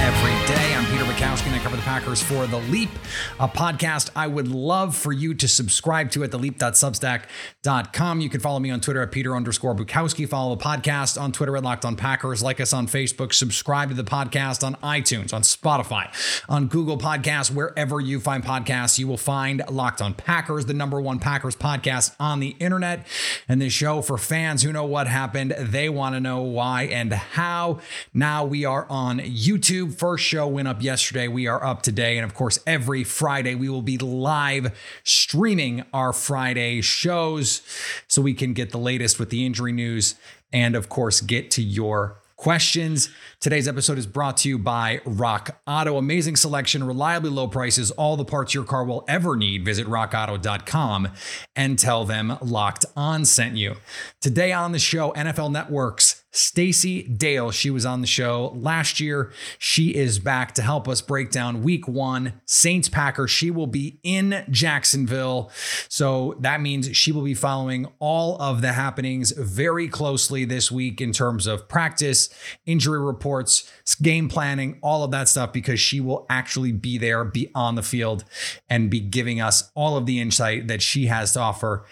every day. I'm Peter Bukowski, and I cover the Packers for The Leap, a podcast I would love for you to subscribe to at theleap.substack.com. You can follow me on Twitter at Peter underscore Bukowski. Follow the podcast on Twitter at Locked On Packers. Like us on Facebook. Subscribe to the podcast on iTunes, on Spotify, on Google Podcasts, wherever you find podcasts. You will find Locked On Packers, the number one Packers podcast on the internet. And this show for fans who know what happened, they want to know why and how. Now we are on YouTube. First show went up yesterday. We are up today. And of course, every Friday we will be live streaming our Friday shows so we can get the latest with the injury news and, of course, get to your questions. Today's episode is brought to you by Rock Auto. Amazing selection, reliably low prices, all the parts your car will ever need. Visit rockauto.com and tell them Locked On sent you. Today on the show, NFL Network's Stacey Dales. She was on the show last year. She is back to help us break down week one, Saints Packers. She will be in Jacksonville. So that means she will be following all of the happenings very closely this week in terms of practice, injury reports, game planning, all of that stuff, because she will actually be there, be on the field, and be giving us all of the insight that she has to offer.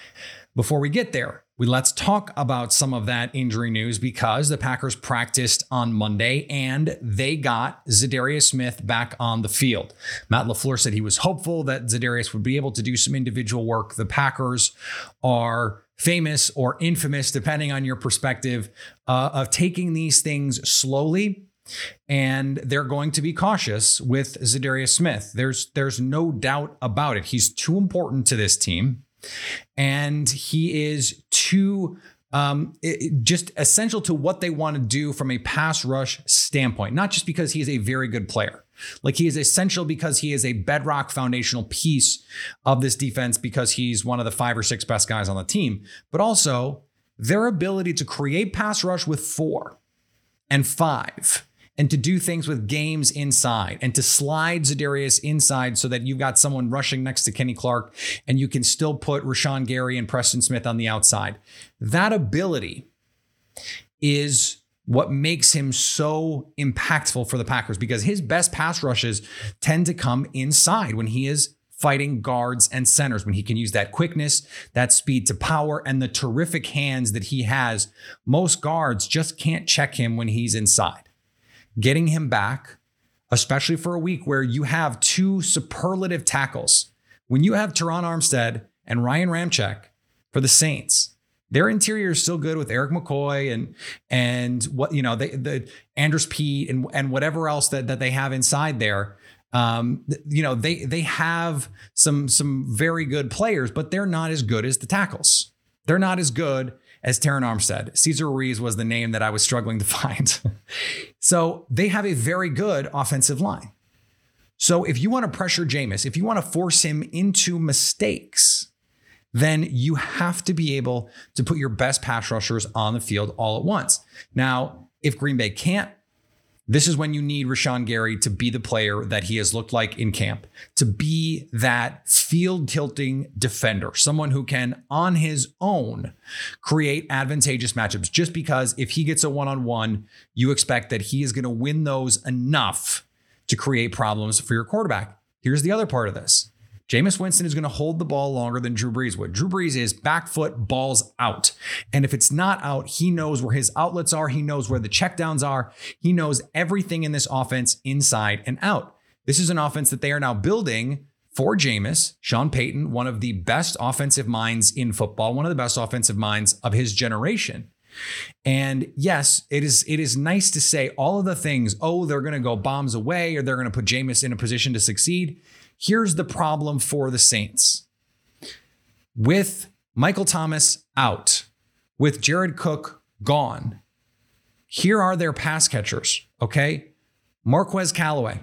Before we get there, let's talk about some of that injury news because the Packers practiced on Monday and they got Za'Darius Smith back on the field. Matt LaFleur said he was hopeful that Za'Darius would be able to do some individual work. The Packers are famous or infamous, depending on your perspective, uh, of taking these things slowly and they're going to be cautious with Za'Darius Smith. There's there's no doubt about it. He's too important to this team and he is um, it- just essential to what they want to do from a pass rush standpoint, not just because he is a very good player. Like he is essential because he is a bedrock foundational piece of this defense because he's one of the five or six best guys on the team, but also their ability to create pass rush with four and five and to do things with games inside and to slide Za'Darius inside so that you've got someone rushing next to Kenny Clark and you can still put Rashan Gary and Preston Smith on the outside. That ability is what makes him so impactful for the Packers because his best pass rushes tend to come inside when he is fighting guards and centers when he can use that quickness, that speed to power, and the terrific hands that he has. Most guards just can't check him when he's inside getting him back, especially for a week where you have two superlative tackles. When you have Terron Armstead and Ryan Ramczyk for the Saints, their interior is still good with Erik McCoy and and what you know they the Andrus Peat and and whatever else that that they have inside there. Um, you know they they have some some very good players, but they're not as good as the tackles. They're not as good as Terron Armstead. Cesar Ruiz was the name that I was struggling to find. so they have a very good offensive line. So if you want to pressure Jameis, if you want to force him into mistakes, then you have to be able to put your best pass rushers on the field all at once. Now, if Green Bay can't, this is when you need Rashan Gary to be the player that he has looked like in camp, to be that field tilting defender, someone who can, on his own, create advantageous matchups. Just because if he gets a one on one, you expect that he is going to win those enough to create problems for your quarterback. Here's the other part of this Jameis Winston is going to hold the ball longer than Drew Brees would. Drew Brees is back foot, balls out. And if it's not out, he knows where his outlets are. He knows where the checkdowns are. He knows everything in this offense inside and out. This is an offense that they are now building for Jameis, Sean Payton, one of the best offensive minds in football, one of the best offensive minds of his generation. And yes, it is it is nice to say all of the things, oh, they're going to go bombs away or they're going to put Jameis in a position to succeed. Here's the problem for the Saints. With Michael Thomas out, with Jared Cook gone, here are their pass catchers, okay? Marquez Callaway.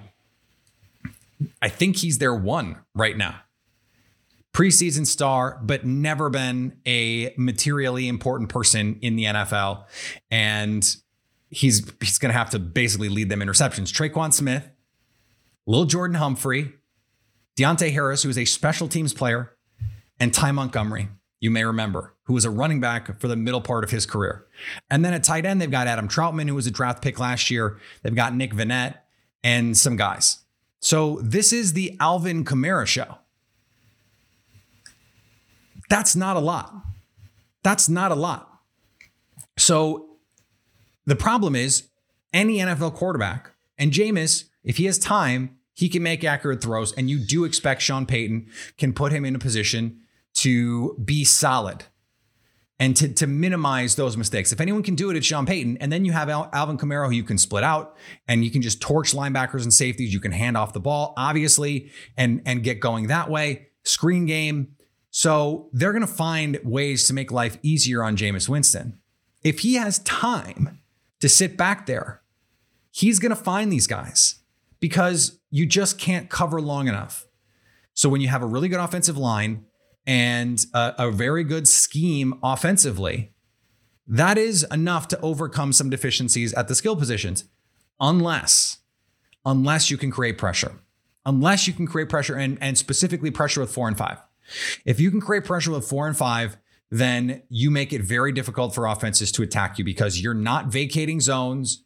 I think he's their one right now. Preseason star, but never been a materially important person in the NFL. And he's he's to have to basically lead them in interceptions. Tre'Quan Smith, Lil Jordan Humphrey, Deonte Harris, who is a special teams player, and Ty Montgomery, you may remember, who was a running back for the middle part of his career. And then at tight end, they've got Adam Trautman, who was a draft pick last year. They've got Nick Vannett and some guys. So this is the Alvin Kamara show. That's not a lot. That's not a lot. So the problem is any NFL quarterback, and Jameis, if he has time, he can make accurate throws. And you do expect Sean Payton can put him in a position to be solid and to, to minimize those mistakes. If anyone can do it, it's Sean Payton. And then you have Al- Alvin Kamara, who you can split out and you can just torch linebackers and safeties. You can hand off the ball, obviously, and, and get going that way. Screen game. So they're going to find ways to make life easier on Jameis Winston. If he has time to sit back there, he's going to find these guys because you just can't cover long enough. So when you have a really good offensive line and a, a very good scheme offensively, that is enough to overcome some deficiencies at the skill positions, unless, unless you can create pressure, unless you can create pressure and, and specifically pressure with four and five. If you can create pressure with four and five, then you make it very difficult for offenses to attack you because you're not vacating zones.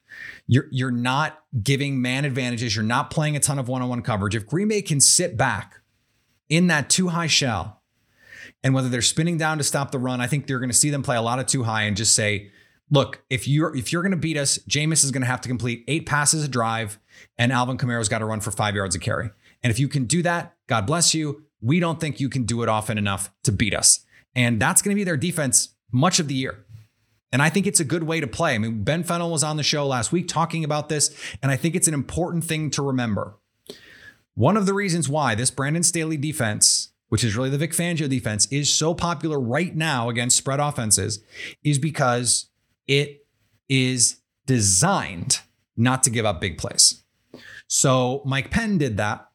You're, you're not giving man advantages. You're not playing a ton of one on one coverage. If Green Bay can sit back in that too high shell and whether they're spinning down to stop the run, I think they're going to see them play a lot of too high and just say, look, if you're if you're going to beat us, Jameis is going to have to complete eight passes a drive, and Alvin Kamara's got to run for five yards a carry. And if you can do that, God bless you. We don't think you can do it often enough to beat us. And that's going to be their defense much of the year. And I think it's a good way to play. I mean, Ben Fennell was on the show last week talking about this, and I think it's an important thing to remember. One of the reasons why this Brandon Staley defense which is really the Vic Fangio defense, is so popular right now against spread offenses is because it is designed not to give up big plays. So Mike Penn did that,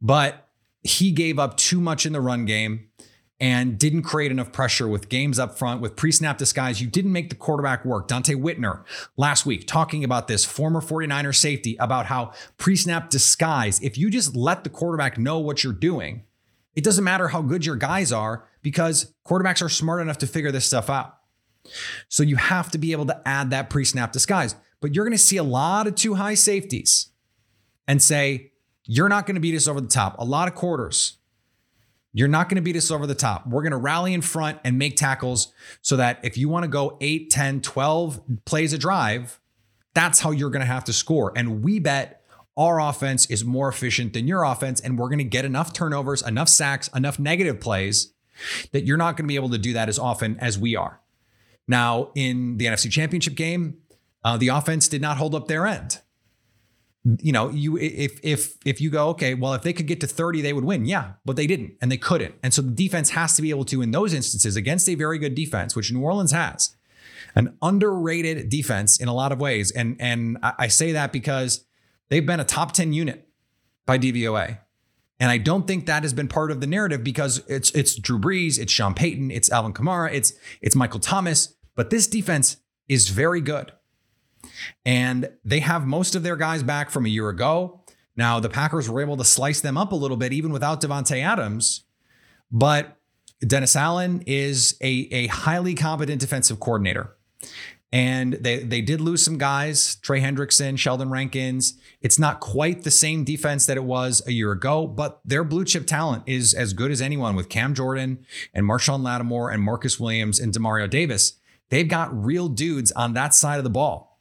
but he gave up too much in the run game and didn't create enough pressure with games up front with pre-snap disguise. You didn't make the quarterback work. Donte Whitner last week talking about this former 49er safety about how pre-snap disguise, if you just let the quarterback know what you're doing, it doesn't matter how good your guys are because quarterbacks are smart enough to figure this stuff out. So you have to be able to add that pre snap disguise. But you're going to see a lot of too high safeties and say, you're not going to beat us over the top. A lot of quarters. You're not going to beat us over the top. We're going to rally in front and make tackles so that if you want to go 8, 10, 12 plays a drive, that's how you're going to have to score. And we bet our offense is more efficient than your offense, and we're going to get enough turnovers, enough sacks, enough negative plays that you're not going to be able to do that as often as we are. Now, in the NFC Championship game, uh, the offense did not hold up their end. You know, you if if if you go okay, well, if they could get to 30, they would win. Yeah, but they didn't, and they couldn't. And so the defense has to be able to, in those instances, against a very good defense, which New Orleans has, an underrated defense in a lot of ways. And and I say that because They've been a top 10 unit by DVOA. And I don't think that has been part of the narrative because it's it's Drew Brees, it's Sean Payton, it's Alvin Kamara, it's it's Michael Thomas, but this defense is very good. And they have most of their guys back from a year ago. Now, the Packers were able to slice them up a little bit even without Davante Adams, but Dennis Allen is a, a highly competent defensive coordinator. And they they did lose some guys, Trey Hendrickson, Sheldon Rankins. It's not quite the same defense that it was a year ago, but their blue chip talent is as good as anyone with Cam Jordan and Marshon Lattimore and Marcus Williams and Demario Davis. They've got real dudes on that side of the ball.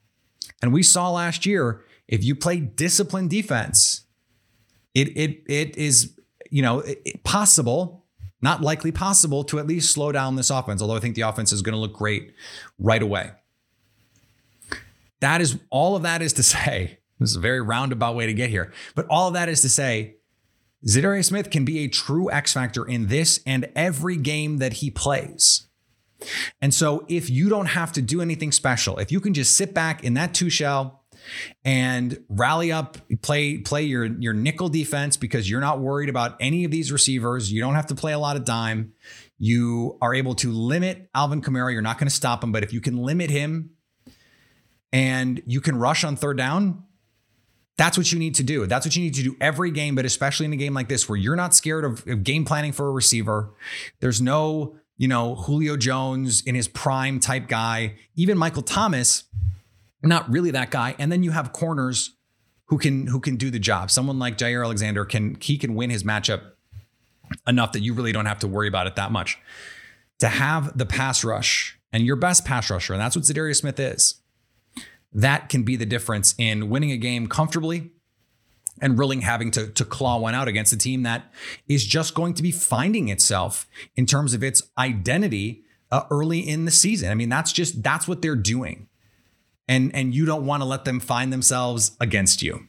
And we saw last year, if you play disciplined defense, it it it is, you know, possible, not likely possible to at least slow down this offense, although I think the offense is going to look great right away. That is all of that is to say, this is a very roundabout way to get here, but all of that is to say, Za'Darius Smith can be a true X factor in this and every game that he plays. And so if you don't have to do anything special, if you can just sit back in that two shell and rally up, play play your your nickel defense because you're not worried about any of these receivers. You don't have to play a lot of dime. You are able to limit Alvin Kamara. You're not going to stop him, but if you can limit him and you can rush on third down, that's what you need to do. That's what you need to do every game, but especially in a game like this where you're not scared of, of game planning for a receiver. There's no, you know, Julio Jones in his prime type guy, even Michael Thomas, not really that guy. And then you have corners who can who can do the job. Someone like Jaire Alexander can he can win his matchup enough that you really don't have to worry about it that much. To have the pass rush and your best pass rusher, and that's what Za'Darius Smith is that can be the difference in winning a game comfortably and really having to, to claw one out against a team that is just going to be finding itself in terms of its identity uh, early in the season. I mean, that's just that's what they're doing. And and you don't want to let them find themselves against you.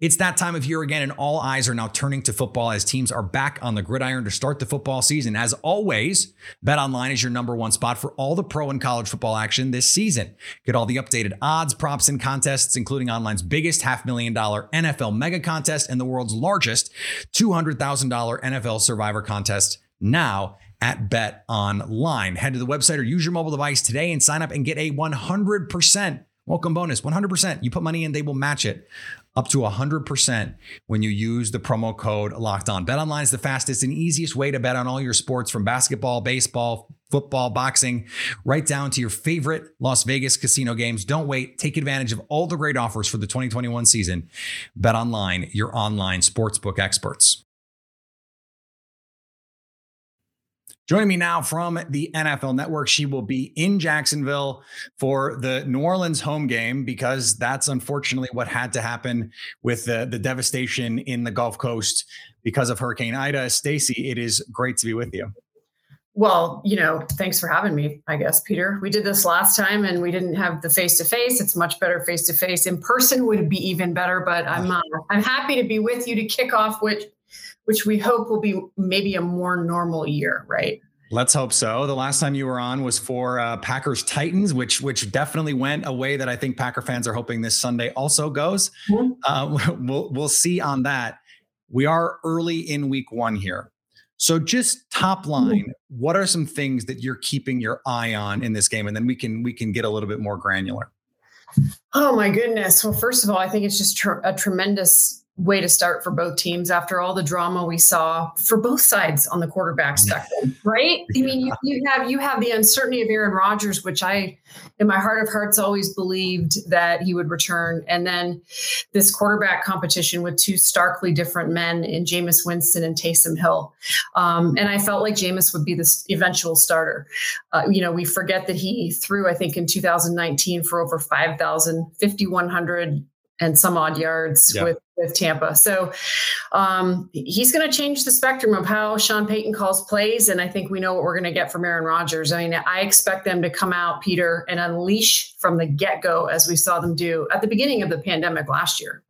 It's that time of year again, and all eyes are now turning to football as teams are back on the gridiron to start the football season. As always, Bet Online is your number one spot for all the pro and college football action this season. Get all the updated odds, props, and contests, including online's biggest half million dollar NFL mega contest and the world's largest $200,000 NFL survivor contest now at Bet Online. Head to the website or use your mobile device today and sign up and get a 100% welcome bonus. 100%. You put money in, they will match it up to 100% when you use the promo code locked on. Bet online is the fastest and easiest way to bet on all your sports from basketball, baseball, football, boxing, right down to your favorite Las Vegas casino games. Don't wait. Take advantage of all the great offers for the 2021 season. Bet online, your online sportsbook experts. Joining me now from the NFL Network, she will be in Jacksonville for the New Orleans home game because that's unfortunately what had to happen with the, the devastation in the Gulf Coast because of Hurricane Ida. Stacey, it is great to be with you. Well, you know, thanks for having me, I guess, Peter. We did this last time and we didn't have the face to face. It's much better face to face. In person would be even better, but I'm uh, I'm happy to be with you to kick off which which we hope will be maybe a more normal year, right? Let's hope so. The last time you were on was for uh, Packers Titans, which which definitely went a way that I think Packer fans are hoping this Sunday also goes. Mm-hmm. Uh, we'll we'll see on that. We are early in Week One here, so just top mm-hmm. line, mm-hmm. what are some things that you're keeping your eye on in this game, and then we can we can get a little bit more granular. Oh my goodness! Well, first of all, I think it's just tr- a tremendous way to start for both teams after all the drama we saw for both sides on the quarterback spectrum, right? I mean, you, you, have you have the uncertainty of Aaron Rodgers, which I, in my heart of hearts, always believed that he would return, and then this quarterback competition with two starkly different men in Jameis Winston and Taysom Hill, um, and I felt like Jameis would be the eventual starter. Uh, you know, we forget that he threw, I think, in 2019 for over 5,000, 5,100 and some odd yards yeah. with with Tampa. So um, he's going to change the spectrum of how Sean Payton calls plays, and I think we know what we're going to get from Aaron Rodgers. I mean, I expect them to come out, Peter, and unleash from the get go as we saw them do at the beginning of the pandemic last year.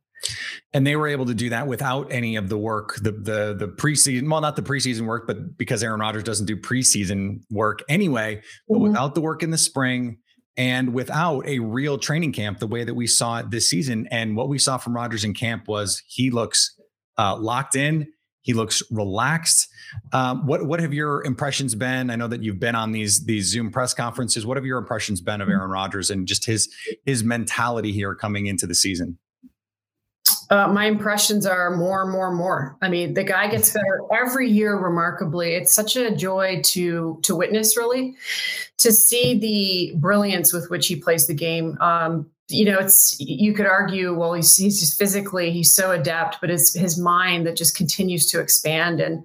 And they were able to do that without any of the work, the the the preseason, well, not the preseason work, but because Aaron Rodgers doesn't do preseason work anyway, but mm-hmm. without the work in the spring, and without a real training camp the way that we saw it this season. And what we saw from Rodgers in camp was he looks uh, locked in. He looks relaxed. Um, what what have your impressions been? I know that you've been on these these Zoom press conferences. What have your impressions been of Aaron Rodgers and just his his mentality here coming into the season? Uh, my impressions are more and more and more. I mean, the guy gets better every year remarkably. It's such a joy to to witness, really, to see the brilliance with which he plays the game. Um, you know, it's you could argue, well, he's he's just physically he's so adept, but it's his mind that just continues to expand and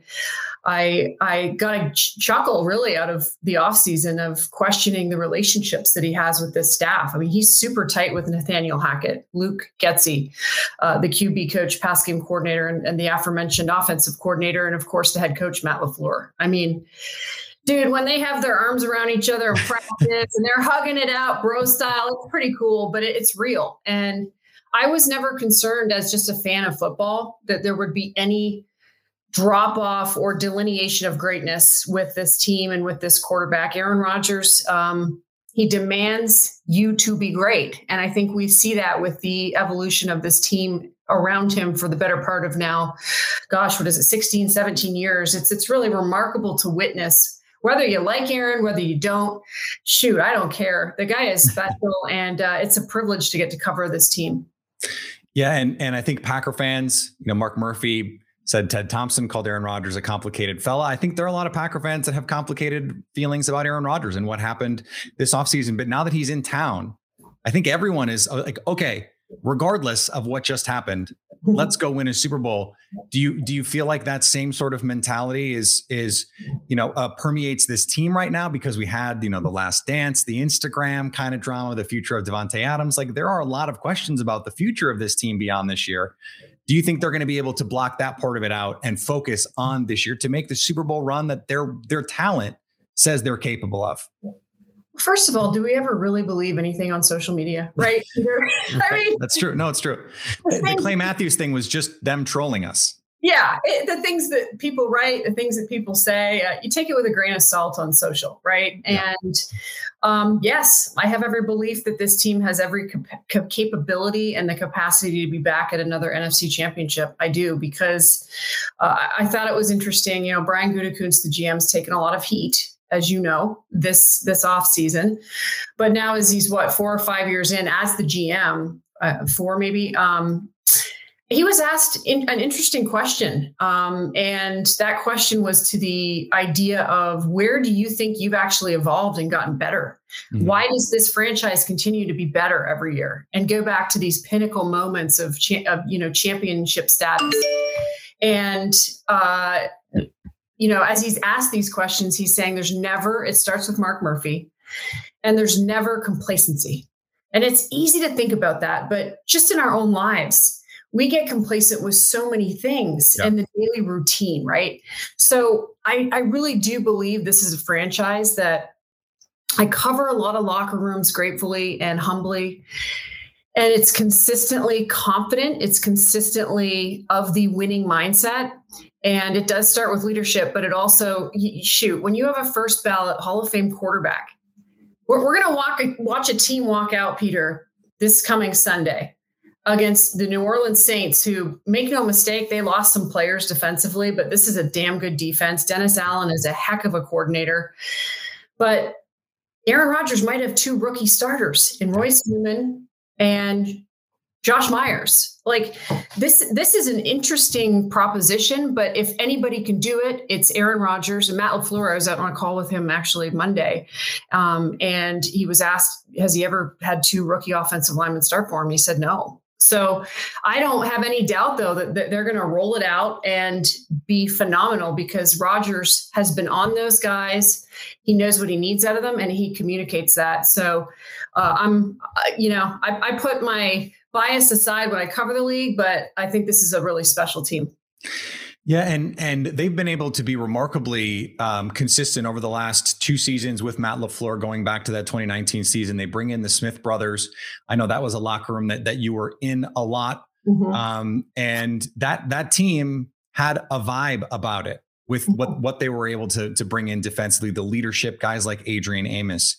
I I got a chuckle really out of the offseason of questioning the relationships that he has with this staff. I mean, he's super tight with Nathaniel Hackett, Luke Getsy, uh, the QB coach, pass game coordinator, and, and the aforementioned offensive coordinator, and of course the head coach Matt LaFleur. I mean, dude, when they have their arms around each other in practice and they're hugging it out, bro style, it's pretty cool, but it, it's real. And I was never concerned as just a fan of football that there would be any drop off or delineation of greatness with this team and with this quarterback. Aaron Rodgers, um, he demands you to be great. And I think we see that with the evolution of this team around him for the better part of now, gosh, what is it, 16, 17 years. It's, it's really remarkable to witness whether you like Aaron, whether you don't, shoot, I don't care. The guy is special, and uh, it's a privilege to get to cover this team. Yeah, and and I think Packer fans, you know, Mark Murphy said Ted Thompson called Aaron Rodgers a complicated fella. I think there are a lot of Packer fans that have complicated feelings about Aaron Rodgers and what happened this offseason. But now that he's in town, I think everyone is uh, like, okay, regardless of what just happened, let's go win a Super Bowl. Do you do you feel like that same sort of mentality is is you know uh, permeates this team right now because we had you know the Last Dance, the Instagram kind of drama, the future of Davante Adams. Like there are a lot of questions about the future of this team beyond this year. Do you think they're going to be able to block that part of it out and focus on this year to make the Super Bowl run that their their talent says they're capable of? First of all, do we ever really believe anything on social media? Right? I mean, that's true. No, it's true. The Clay Matthews thing was just them trolling us. Yeah, it, the things that people write, the things that people say, uh, you take it with a grain of salt on social, right? Yeah. And um, yes, I have every belief that this team has every cap- capability and the capacity to be back at another NFC championship. I do because uh, I thought it was interesting. You know, Brian Gutekunst, the GM's taken a lot of heat as you know, this this off season. But now, as he's what four or five years in as the GM, uh, four maybe. Um, he was asked in, an interesting question, um, and that question was to the idea of where do you think you've actually evolved and gotten better? Mm-hmm. Why does this franchise continue to be better every year and go back to these pinnacle moments of, cha- of you know championship status? And uh, you know, as he's asked these questions, he's saying there's never, it starts with Mark Murphy, and there's never complacency. And it's easy to think about that, but just in our own lives, we get complacent with so many things in the daily routine, right? So I, I really do believe this is a franchise that I cover a lot of locker rooms gratefully and humbly. And it's consistently confident, it's consistently of the winning mindset. And it does start with leadership, but it also, shoot, when you have a first ballot Hall of Fame quarterback, we're, we're going to walk watch a team walk out, Peter, this coming Sunday against the New Orleans Saints, who make no mistake, they lost some players defensively, but this is a damn good defense. Dennis Allen is a heck of a coordinator. But Aaron Rodgers might have two rookie starters in Royce Newman and Josh Myers. Like this, this is an interesting proposition, but if anybody can do it, it's Aaron Rodgers and Matt LaFleur. I was out on a call with him actually Monday. Um, and he was asked, has he ever had two rookie offensive linemen start for him? He said no. So I don't have any doubt though that, that they're going to roll it out and be phenomenal because Rodgers has been on those guys. He knows what he needs out of them and he communicates that. So uh, I'm, uh, you know, I, I put my bias aside when I cover the league, but I think this is a really special team. Yeah, and and they've been able to be remarkably um, consistent over the last two seasons with Matt LaFleur. Going back to that 2019 season, they bring in the Smith brothers. I know that was a locker room that that you were in a lot, mm-hmm. um, and that that team had a vibe about it with mm-hmm. what what they were able to to bring in defensively. The leadership guys like Adrian Amos.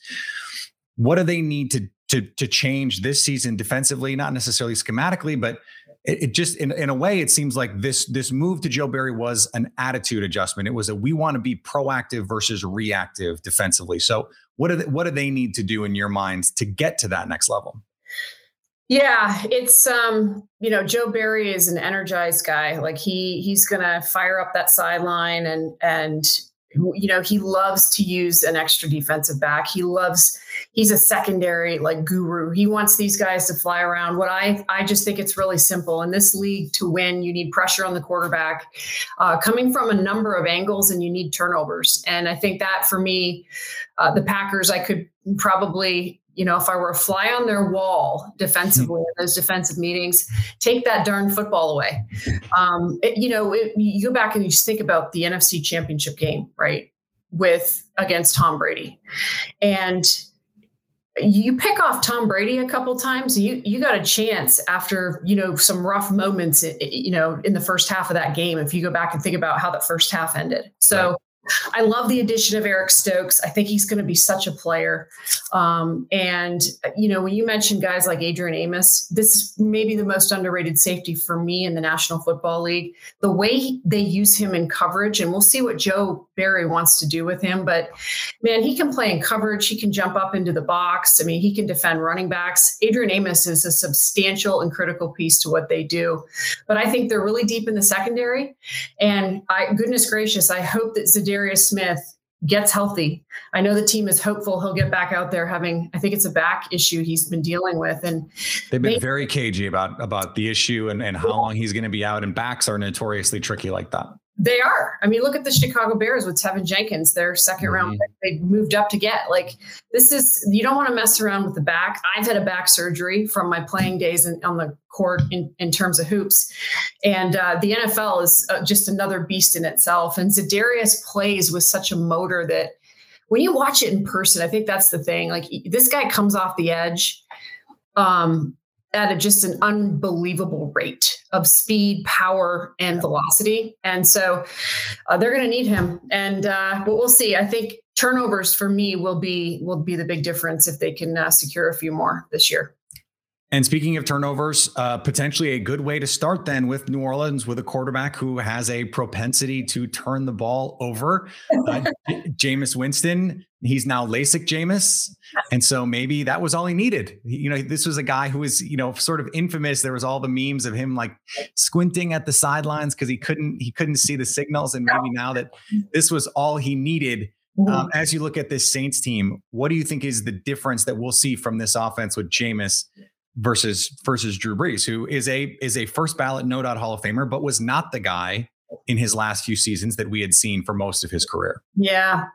What do they need to to to change this season defensively? Not necessarily schematically, but it, it, just in, in a way it seems like this this move to Joe Barry was an attitude adjustment. It was a we want to be proactive versus reactive defensively. So what do they, what do they need to do in your minds to get to that next level? Yeah, it's um, you know, Joe Barry is an energized guy. Like he he's gonna fire up that sideline and and you know, he loves to use an extra defensive back. He loves he's a secondary like guru. He wants these guys to fly around. What I I just think it's really simple. In this league, to win, you need pressure on the quarterback, uh, coming from a number of angles, and you need turnovers. And I think that for me, uh, the Packers, I could probably you know, if I were a fly on their wall defensively hmm. in those defensive meetings, take that darn football away. Um, it, you know, it, you go back and you just think about the NFC Championship game, right, with against Tom Brady, and you pick off Tom Brady a couple times, you you got a chance after you know some rough moments, eh, eh, you know, in the first half of that game. If you go back and think about how the first half ended, so. Right. I love the addition of Eric Stokes. I think he's going to be such a player. Um, and, you know, when you mentioned guys like Adrian Amos, this is maybe the most underrated safety for me in the National Football League. The way they use him in coverage, and we'll see what Joe Barry wants to do with him. But man, he can play in coverage. He can jump up into the box. I mean, he can defend running backs. Adrian Amos is a substantial and critical piece to what they do. But I think they're really deep in the secondary. And I, goodness gracious, I hope that Za'Darius Smith gets healthy. I know the team is hopeful he'll get back out there having I think it's a back issue he's been dealing with and they've been they, very cagey about about the issue and, and how long he's going to be out and backs are notoriously tricky like that. They are. I mean, look at the Chicago Bears with Teven Jenkins, their 2nd mm-hmm. round they moved up to get. Like, this is, you don't want to mess around with the back. I've had a back surgery from my playing days in, on the court in, in terms of hoops. And uh, the NFL is uh, just another beast in itself. And Za'Darius plays with such a motor that when you watch it in person, I think that's the thing. Like, this guy comes off the edge. Um, at a, just an unbelievable rate of speed, power, and velocity. And so uh, they're going to need him. And uh, but we'll see. I think turnovers for me will be will be the big difference if they can uh, secure a few more this year. And speaking of turnovers, uh, potentially a good way to start then with New Orleans with a quarterback who has a propensity to turn the ball over. Uh, Jameis Winston, he's now LASIK Jameis. And so maybe that was all he needed. You know, this was a guy who was, you know, sort of infamous. There was all the memes of him like squinting at the sidelines because he couldn't he couldn't see the signals. And maybe now that this was all he needed. Mm-hmm. Um, as you look at this Saints team, what do you think is the difference that we'll see from this offense with Jameis versus versus Drew Brees, who is a is a first ballot no doubt Hall of Famer, but was not the guy in his last few seasons that we had seen for most of his career. Yeah.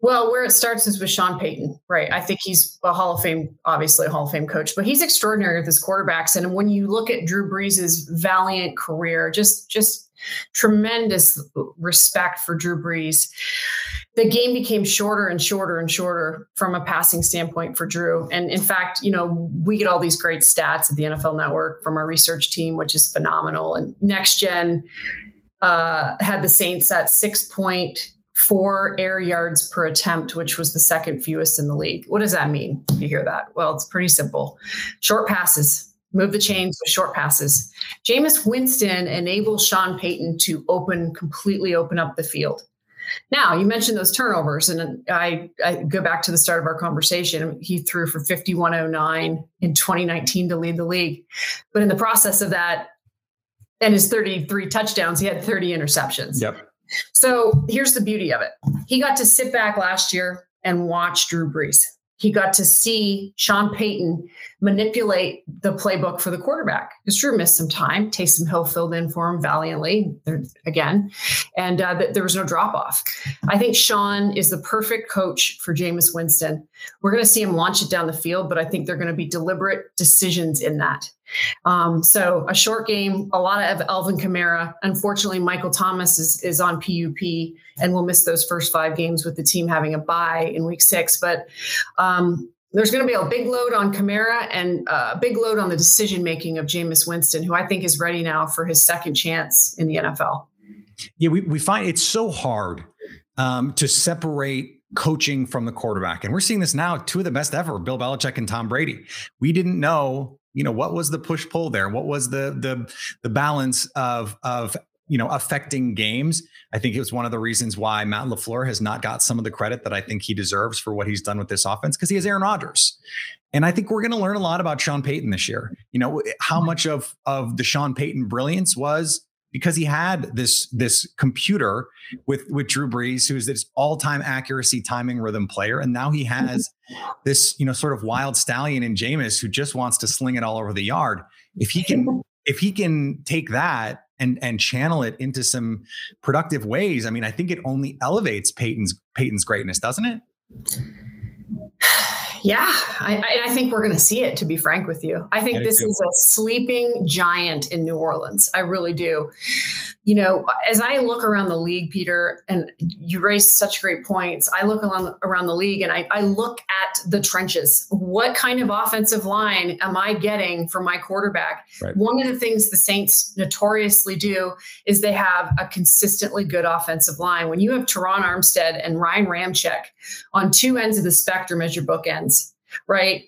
Well, where it starts is with Sean Payton, right? I think he's a Hall of Fame, obviously a Hall of Fame coach, but he's extraordinary with his quarterbacks. And when you look at Drew Brees' valiant career, just just tremendous respect for Drew Brees. The game became shorter and shorter and shorter from a passing standpoint for Drew. And in fact, you know, we get all these great stats at the NFL Network from our research team, which is phenomenal. And Next Gen uh, had the Saints at six point four air yards per attempt, which was the second fewest in the league. What does that mean? You hear that? Well, it's pretty simple. Short passes, move the chains with short passes. Jameis Winston enables Sean Payton to open, completely open up the field. Now, you mentioned those turnovers, and I, I go back to the start of our conversation. He threw for 5109 in 2019 to lead the league. But in the process of that, and his 33 touchdowns, he had 30 interceptions. Yep. So here's the beauty of it. He got to sit back last year and watch Drew Brees he got to see Sean Payton manipulate the playbook for the quarterback. Because Drew missed some time. Taysom Hill filled in for him valiantly again, and uh, there was no drop off. I think Sean is the perfect coach for Jameis Winston. We're going to see him launch it down the field, but I think they're going to be deliberate decisions in that. Um, so a short game, a lot of Alvin Kamara. Unfortunately, Michael Thomas is, is on PUP and will miss those first five games with the team having a bye in week six. But um, there's going to be a big load on Kamara and a big load on the decision making of Jameis Winston, who I think is ready now for his second chance in the NFL. Yeah, we, we find it's so hard um, to separate coaching from the quarterback. And we're seeing this now, two of the best ever, Bill Belichick and Tom Brady. We didn't know you know what was the push pull there? What was the the the balance of of you know affecting games? I think it was one of the reasons why matt lafleur has not got some of the credit that i think he deserves for what he's done with this offense because he has aaron rodgers. And i think we're going to learn a lot about sean payton this year. You know how mm-hmm. much of of the sean payton brilliance was because he had this this computer with with Drew Brees, who's this all time accuracy timing rhythm player, and now he has this you know sort of wild stallion in Jameis who just wants to sling it all over the yard. If he can if he can take that and and channel it into some productive ways, I mean, I think it only elevates Payton's Payton's greatness, doesn't it? Yeah, I, I think we're going to see it. To be frank with you, I think this is a sleeping giant in New Orleans. I really do. You know, as I look around the league, Peter, and you raise such great points. I look around, around the league and I, I look at the trenches. What kind of offensive line am I getting for my quarterback? Right. One of the things the Saints notoriously do is they have a consistently good offensive line. When you have Terron Armstead and Ryan Ramczyk on two ends of the spectrum as your bookends, right?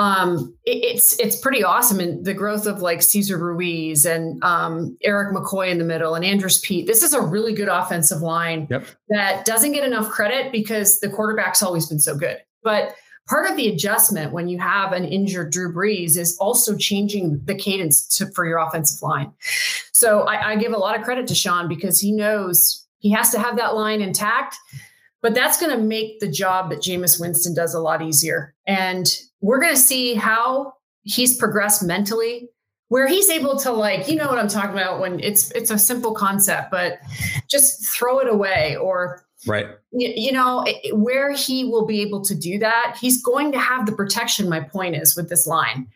Um, it, it's it's pretty awesome. And the growth of like Cesar Ruiz and um, Erik McCoy in the middle and Andrus Peat. This is a really good offensive line Yep. that doesn't get enough credit because the quarterback's always been so good. But part of the adjustment when you have an injured Drew Brees is also changing the cadence to, for your offensive line. So I, I give a lot of credit to Sean because he knows he has to have that line intact. But that's going to make the job that Jameis Winston does a lot easier. And we're going to see how he's progressed mentally, where he's able to like, you know what I'm talking about when it's it's a simple concept, but just throw it away or Right. you, you know it- where he will be able to do that he's going to have the protection my point is with this line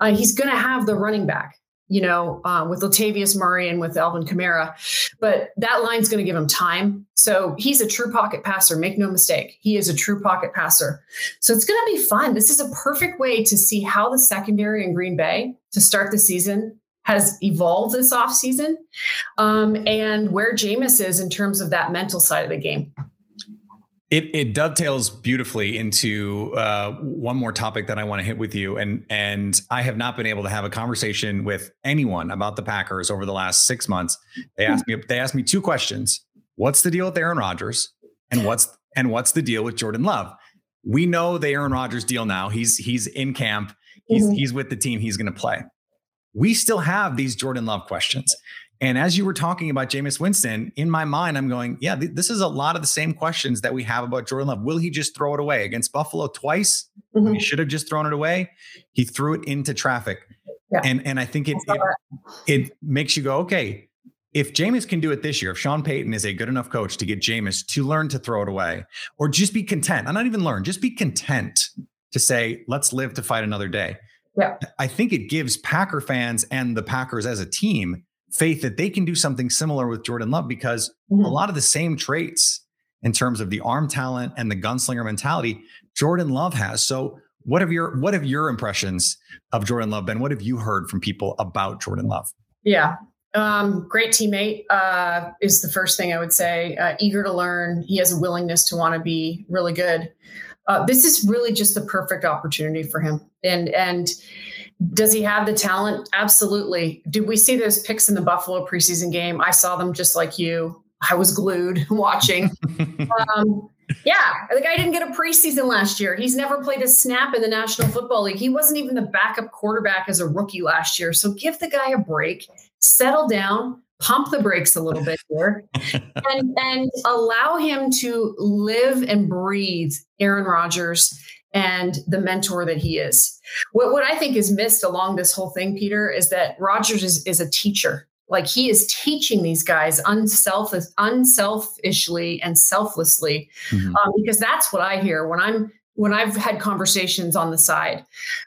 uh, he's going to have the running back you know uh, with latavius murray and with alvin kamara but that line's going to give him time. So he's a true pocket passer make no mistake. He is a true pocket passer. So it's going to be fun. This is a perfect way to see how the secondary in green bay to start the season has evolved this offseason um, and where Jameis is in terms of that mental side of the game. It, it dovetails beautifully into uh, one more topic that I want to hit with you, and and I have not been able to have a conversation with anyone about the Packers over the last six months. They asked me they asked me two questions: What's the deal with Aaron Rodgers, and what's and what's the deal with Jordan Love? We know the Aaron Rodgers deal now. He's he's in camp. He's Mhm. he's with the team. He's going to play. We still have these Jordan Love questions. And as you were talking about Jameis Winston, in my mind, I'm going, yeah, th- this is a lot of the same questions that we have about Jordan Love. Will he just throw it away against Buffalo twice? when Mhm. He should have just thrown it away. He threw it into traffic. Yeah. And and I think it, I it it makes you go, okay, if Jameis can do it this year, if Sean Payton is a good enough coach to get Jameis to learn to throw it away, or just be content, I'm not even learn, just be content to say, let's live to fight another day. Yeah. I think it gives Packer fans and the Packers as a team faith that they can do something similar with Jordan Love because a Mhm. lot of the same traits in terms of the arm talent and the gunslinger mentality Jordan Love has. So what have your what have your impressions of Jordan Love been? What have you heard from people about Jordan Love? Yeah. Um, great teammate uh, is the first thing I would say. Uh, eager to learn. He has a willingness to want to be really good. Uh, this is really just the perfect opportunity for him. And and does he have the talent? Absolutely. Did we see those picks in the Buffalo preseason game? I saw them just like you. I was glued watching. um, yeah, the guy didn't get a preseason last year. He's never played a snap in the National Football League. He wasn't even the backup quarterback as a rookie last year. So give the guy a break, settle down, pump the brakes a little bit here, and, and allow him to live and breathe Aaron Rodgers and the mentor that he is. What, what I think is missed along this whole thing, Peter, is that Rodgers is, is a teacher. Like he is teaching these guys unselfish, unselfishly and selflessly, Mhm. um, because that's what I hear when I'm when I've had conversations on the side.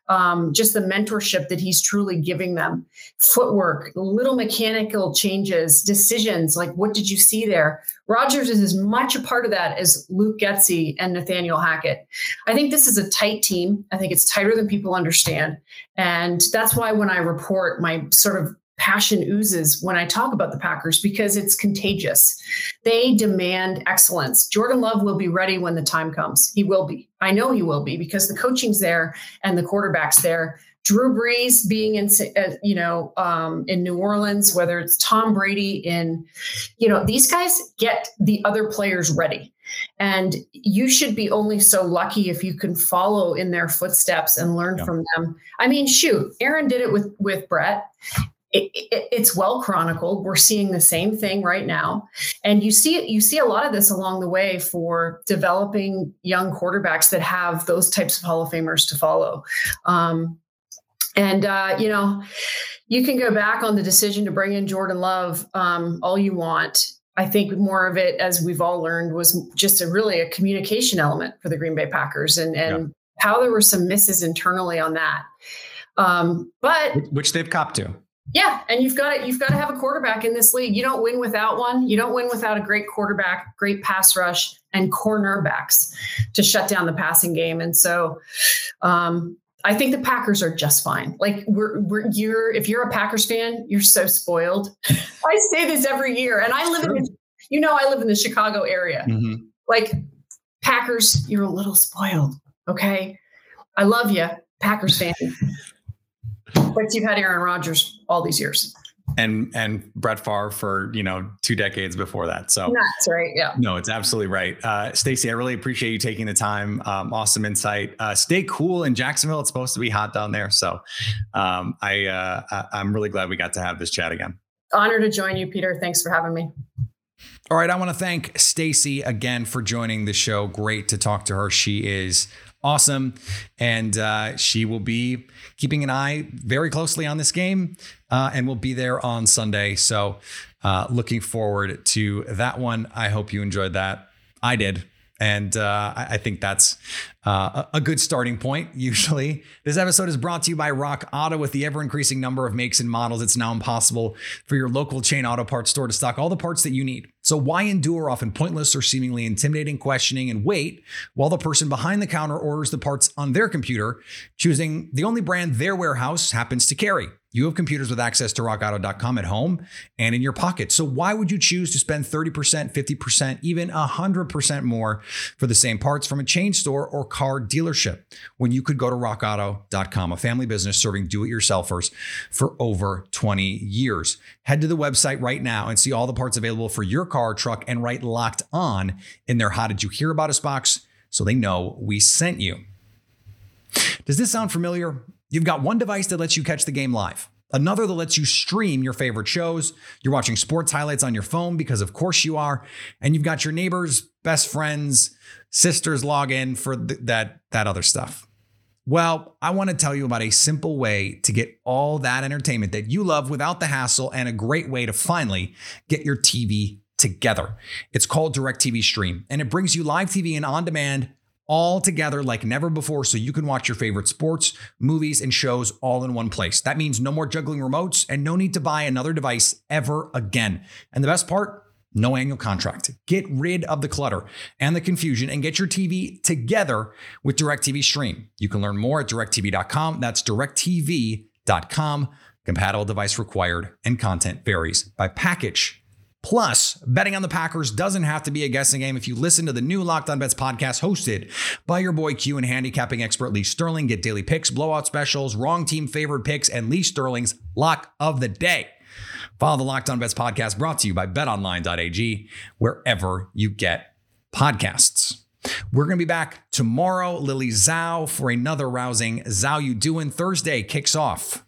Um, just the mentorship that he's truly giving them, footwork, little mechanical changes, decisions. Like what did you see there? Rodgers is as much a part of that as Luke Getsy and Nathaniel Hackett. I think this is a tight team. I think it's tighter than people understand. And that's why when I report, my sort of passion oozes when I talk about the Packers because it's contagious. They demand excellence. Jordan Love will be ready when the time comes. He will be. I know he will be because the coaching's there and the quarterback's there. Drew Brees being in, uh, you know, um, in New Orleans, whether it's Tom Brady in, you know, these guys get the other players ready. And you should be only so lucky if you can follow in their footsteps and learn Yeah. from them. I mean, shoot, Aaron did it with with Brett. It, it, it's well chronicled. We're seeing the same thing right now, and you see you see a lot of this along the way for developing young quarterbacks that have those types of Hall of Famers to follow. Um, and uh, you know, you can go back on the decision to bring in Jordan Love um, all you want. I think more of it, as we've all learned, was just a really a communication element for the Green Bay Packers, and and how there were some misses internally on that. Um, but Which they've copped to. Yeah, and you've got to you've got to have a quarterback in this league. You don't win without one. You don't win without a great quarterback, great pass rush, and cornerbacks to shut down the passing game. And so, um, I think the Packers are just fine. Like we're we're you're if you're a Packers fan, you're so spoiled. I say this every year, and I live in the, you know I live in the Chicago area. Mhm. Like Packers, you're a little spoiled. Okay, I love you. Packers fan. but you've had Aaron Rodgers all these years. And and Brett Favre for you know two decades before that. So that's right. Yeah. No, it's absolutely right. Uh, Stacey, I really appreciate you taking the time. Um, awesome insight. Uh, stay cool in Jacksonville. It's supposed to be hot down there. So um, I uh, I'm really glad we got to have this chat again. Honor to join you, Peter. Thanks for having me. All right, I want to thank Stacey again for joining the show. Great to talk to her. She is awesome, and uh, she will be keeping an eye very closely on this game, uh, and will be there on Sunday. So, uh, looking forward to that one. I hope you enjoyed that. I did. And uh, I think that's uh, a good starting point, usually. This episode is brought to you by Rock Auto. With the ever increasing number of makes and models, it's now impossible for your local chain auto parts store to stock all the parts that you need. So, why endure often pointless or seemingly intimidating questioning and wait while the person behind the counter orders the parts on their computer, choosing the only brand their warehouse happens to carry? You have computers with access to rockauto.com at home and in your pocket. So why would you choose to spend 30%, 50%, even 100% more for the same parts from a chain store or car dealership when you could go to rockauto.com, a family business serving do-it-yourselfers for over 20 years. Head to the website right now and see all the parts available for your car, truck, and write locked on in their how did you hear about us box so they know we sent you. Does this sound familiar? You've got one device that lets you catch the game live. Another that lets you stream your favorite shows. You're watching sports highlights on your phone because, of course, you are. And you've got your neighbors, best friends, sisters log in for th- that, that other stuff. Well, I want to tell you about a simple way to get all that entertainment that you love without the hassle and a great way to finally get your TV together. It's called DirecTV Stream, and it brings you live TV and on demand all together like never before so you can watch your favorite sports, movies, and shows all in one place. That means no more juggling remotes and no need to buy another device ever again. And the best part, no annual contract. Get rid of the clutter and the confusion and get your TV together with DirecTV Stream. You can learn more at directv.com. That's directv.com. Compatible device required and content varies by package. Plus, betting on the Packers doesn't have to be a guessing game if you listen to the new Locked On Bets podcast hosted by your boy Q and handicapping expert Lee Sterling. Get daily picks, blowout specials, wrong team favored picks, and Lee Sterling's lock of the day. Follow the Locked On Bets podcast brought to you by betonline.ag, wherever you get podcasts. We're going to be back tomorrow, Lily Zhao, for another rousing Zhao You Doing. Thursday kicks off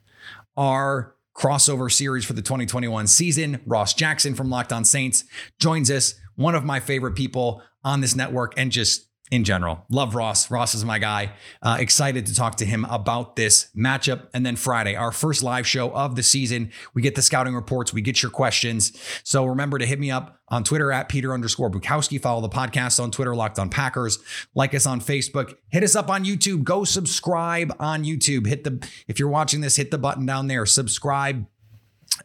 our crossover series for the 2021 season. Ross Jackson from Locked On Saints joins us, one of my favorite people on this network and just in general. Love Ross. Ross is my guy. Uh, excited to talk to him about this matchup. And then Friday, our first live show of the season. We get the scouting reports, we get your questions. So remember to hit me up on Twitter at Peter underscore Bukowski. Follow the podcast on Twitter, Locked on Packers. Like us on Facebook. Hit us up on YouTube. Go subscribe on YouTube. Hit the, if you're watching this, hit the button down there. Subscribe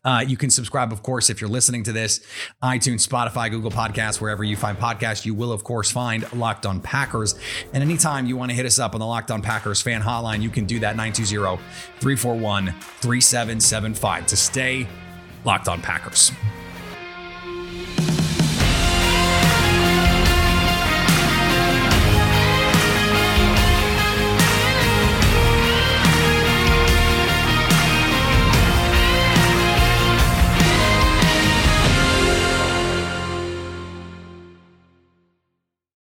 uh, you can subscribe, of course, if you're listening to this, iTunes, Spotify, Google Podcasts, wherever you find podcasts, you will, of course, find Locked On Packers. And anytime you want to hit us up on the Locked On Packers fan hotline, you can do that 920 341 3775 to stay Locked On Packers.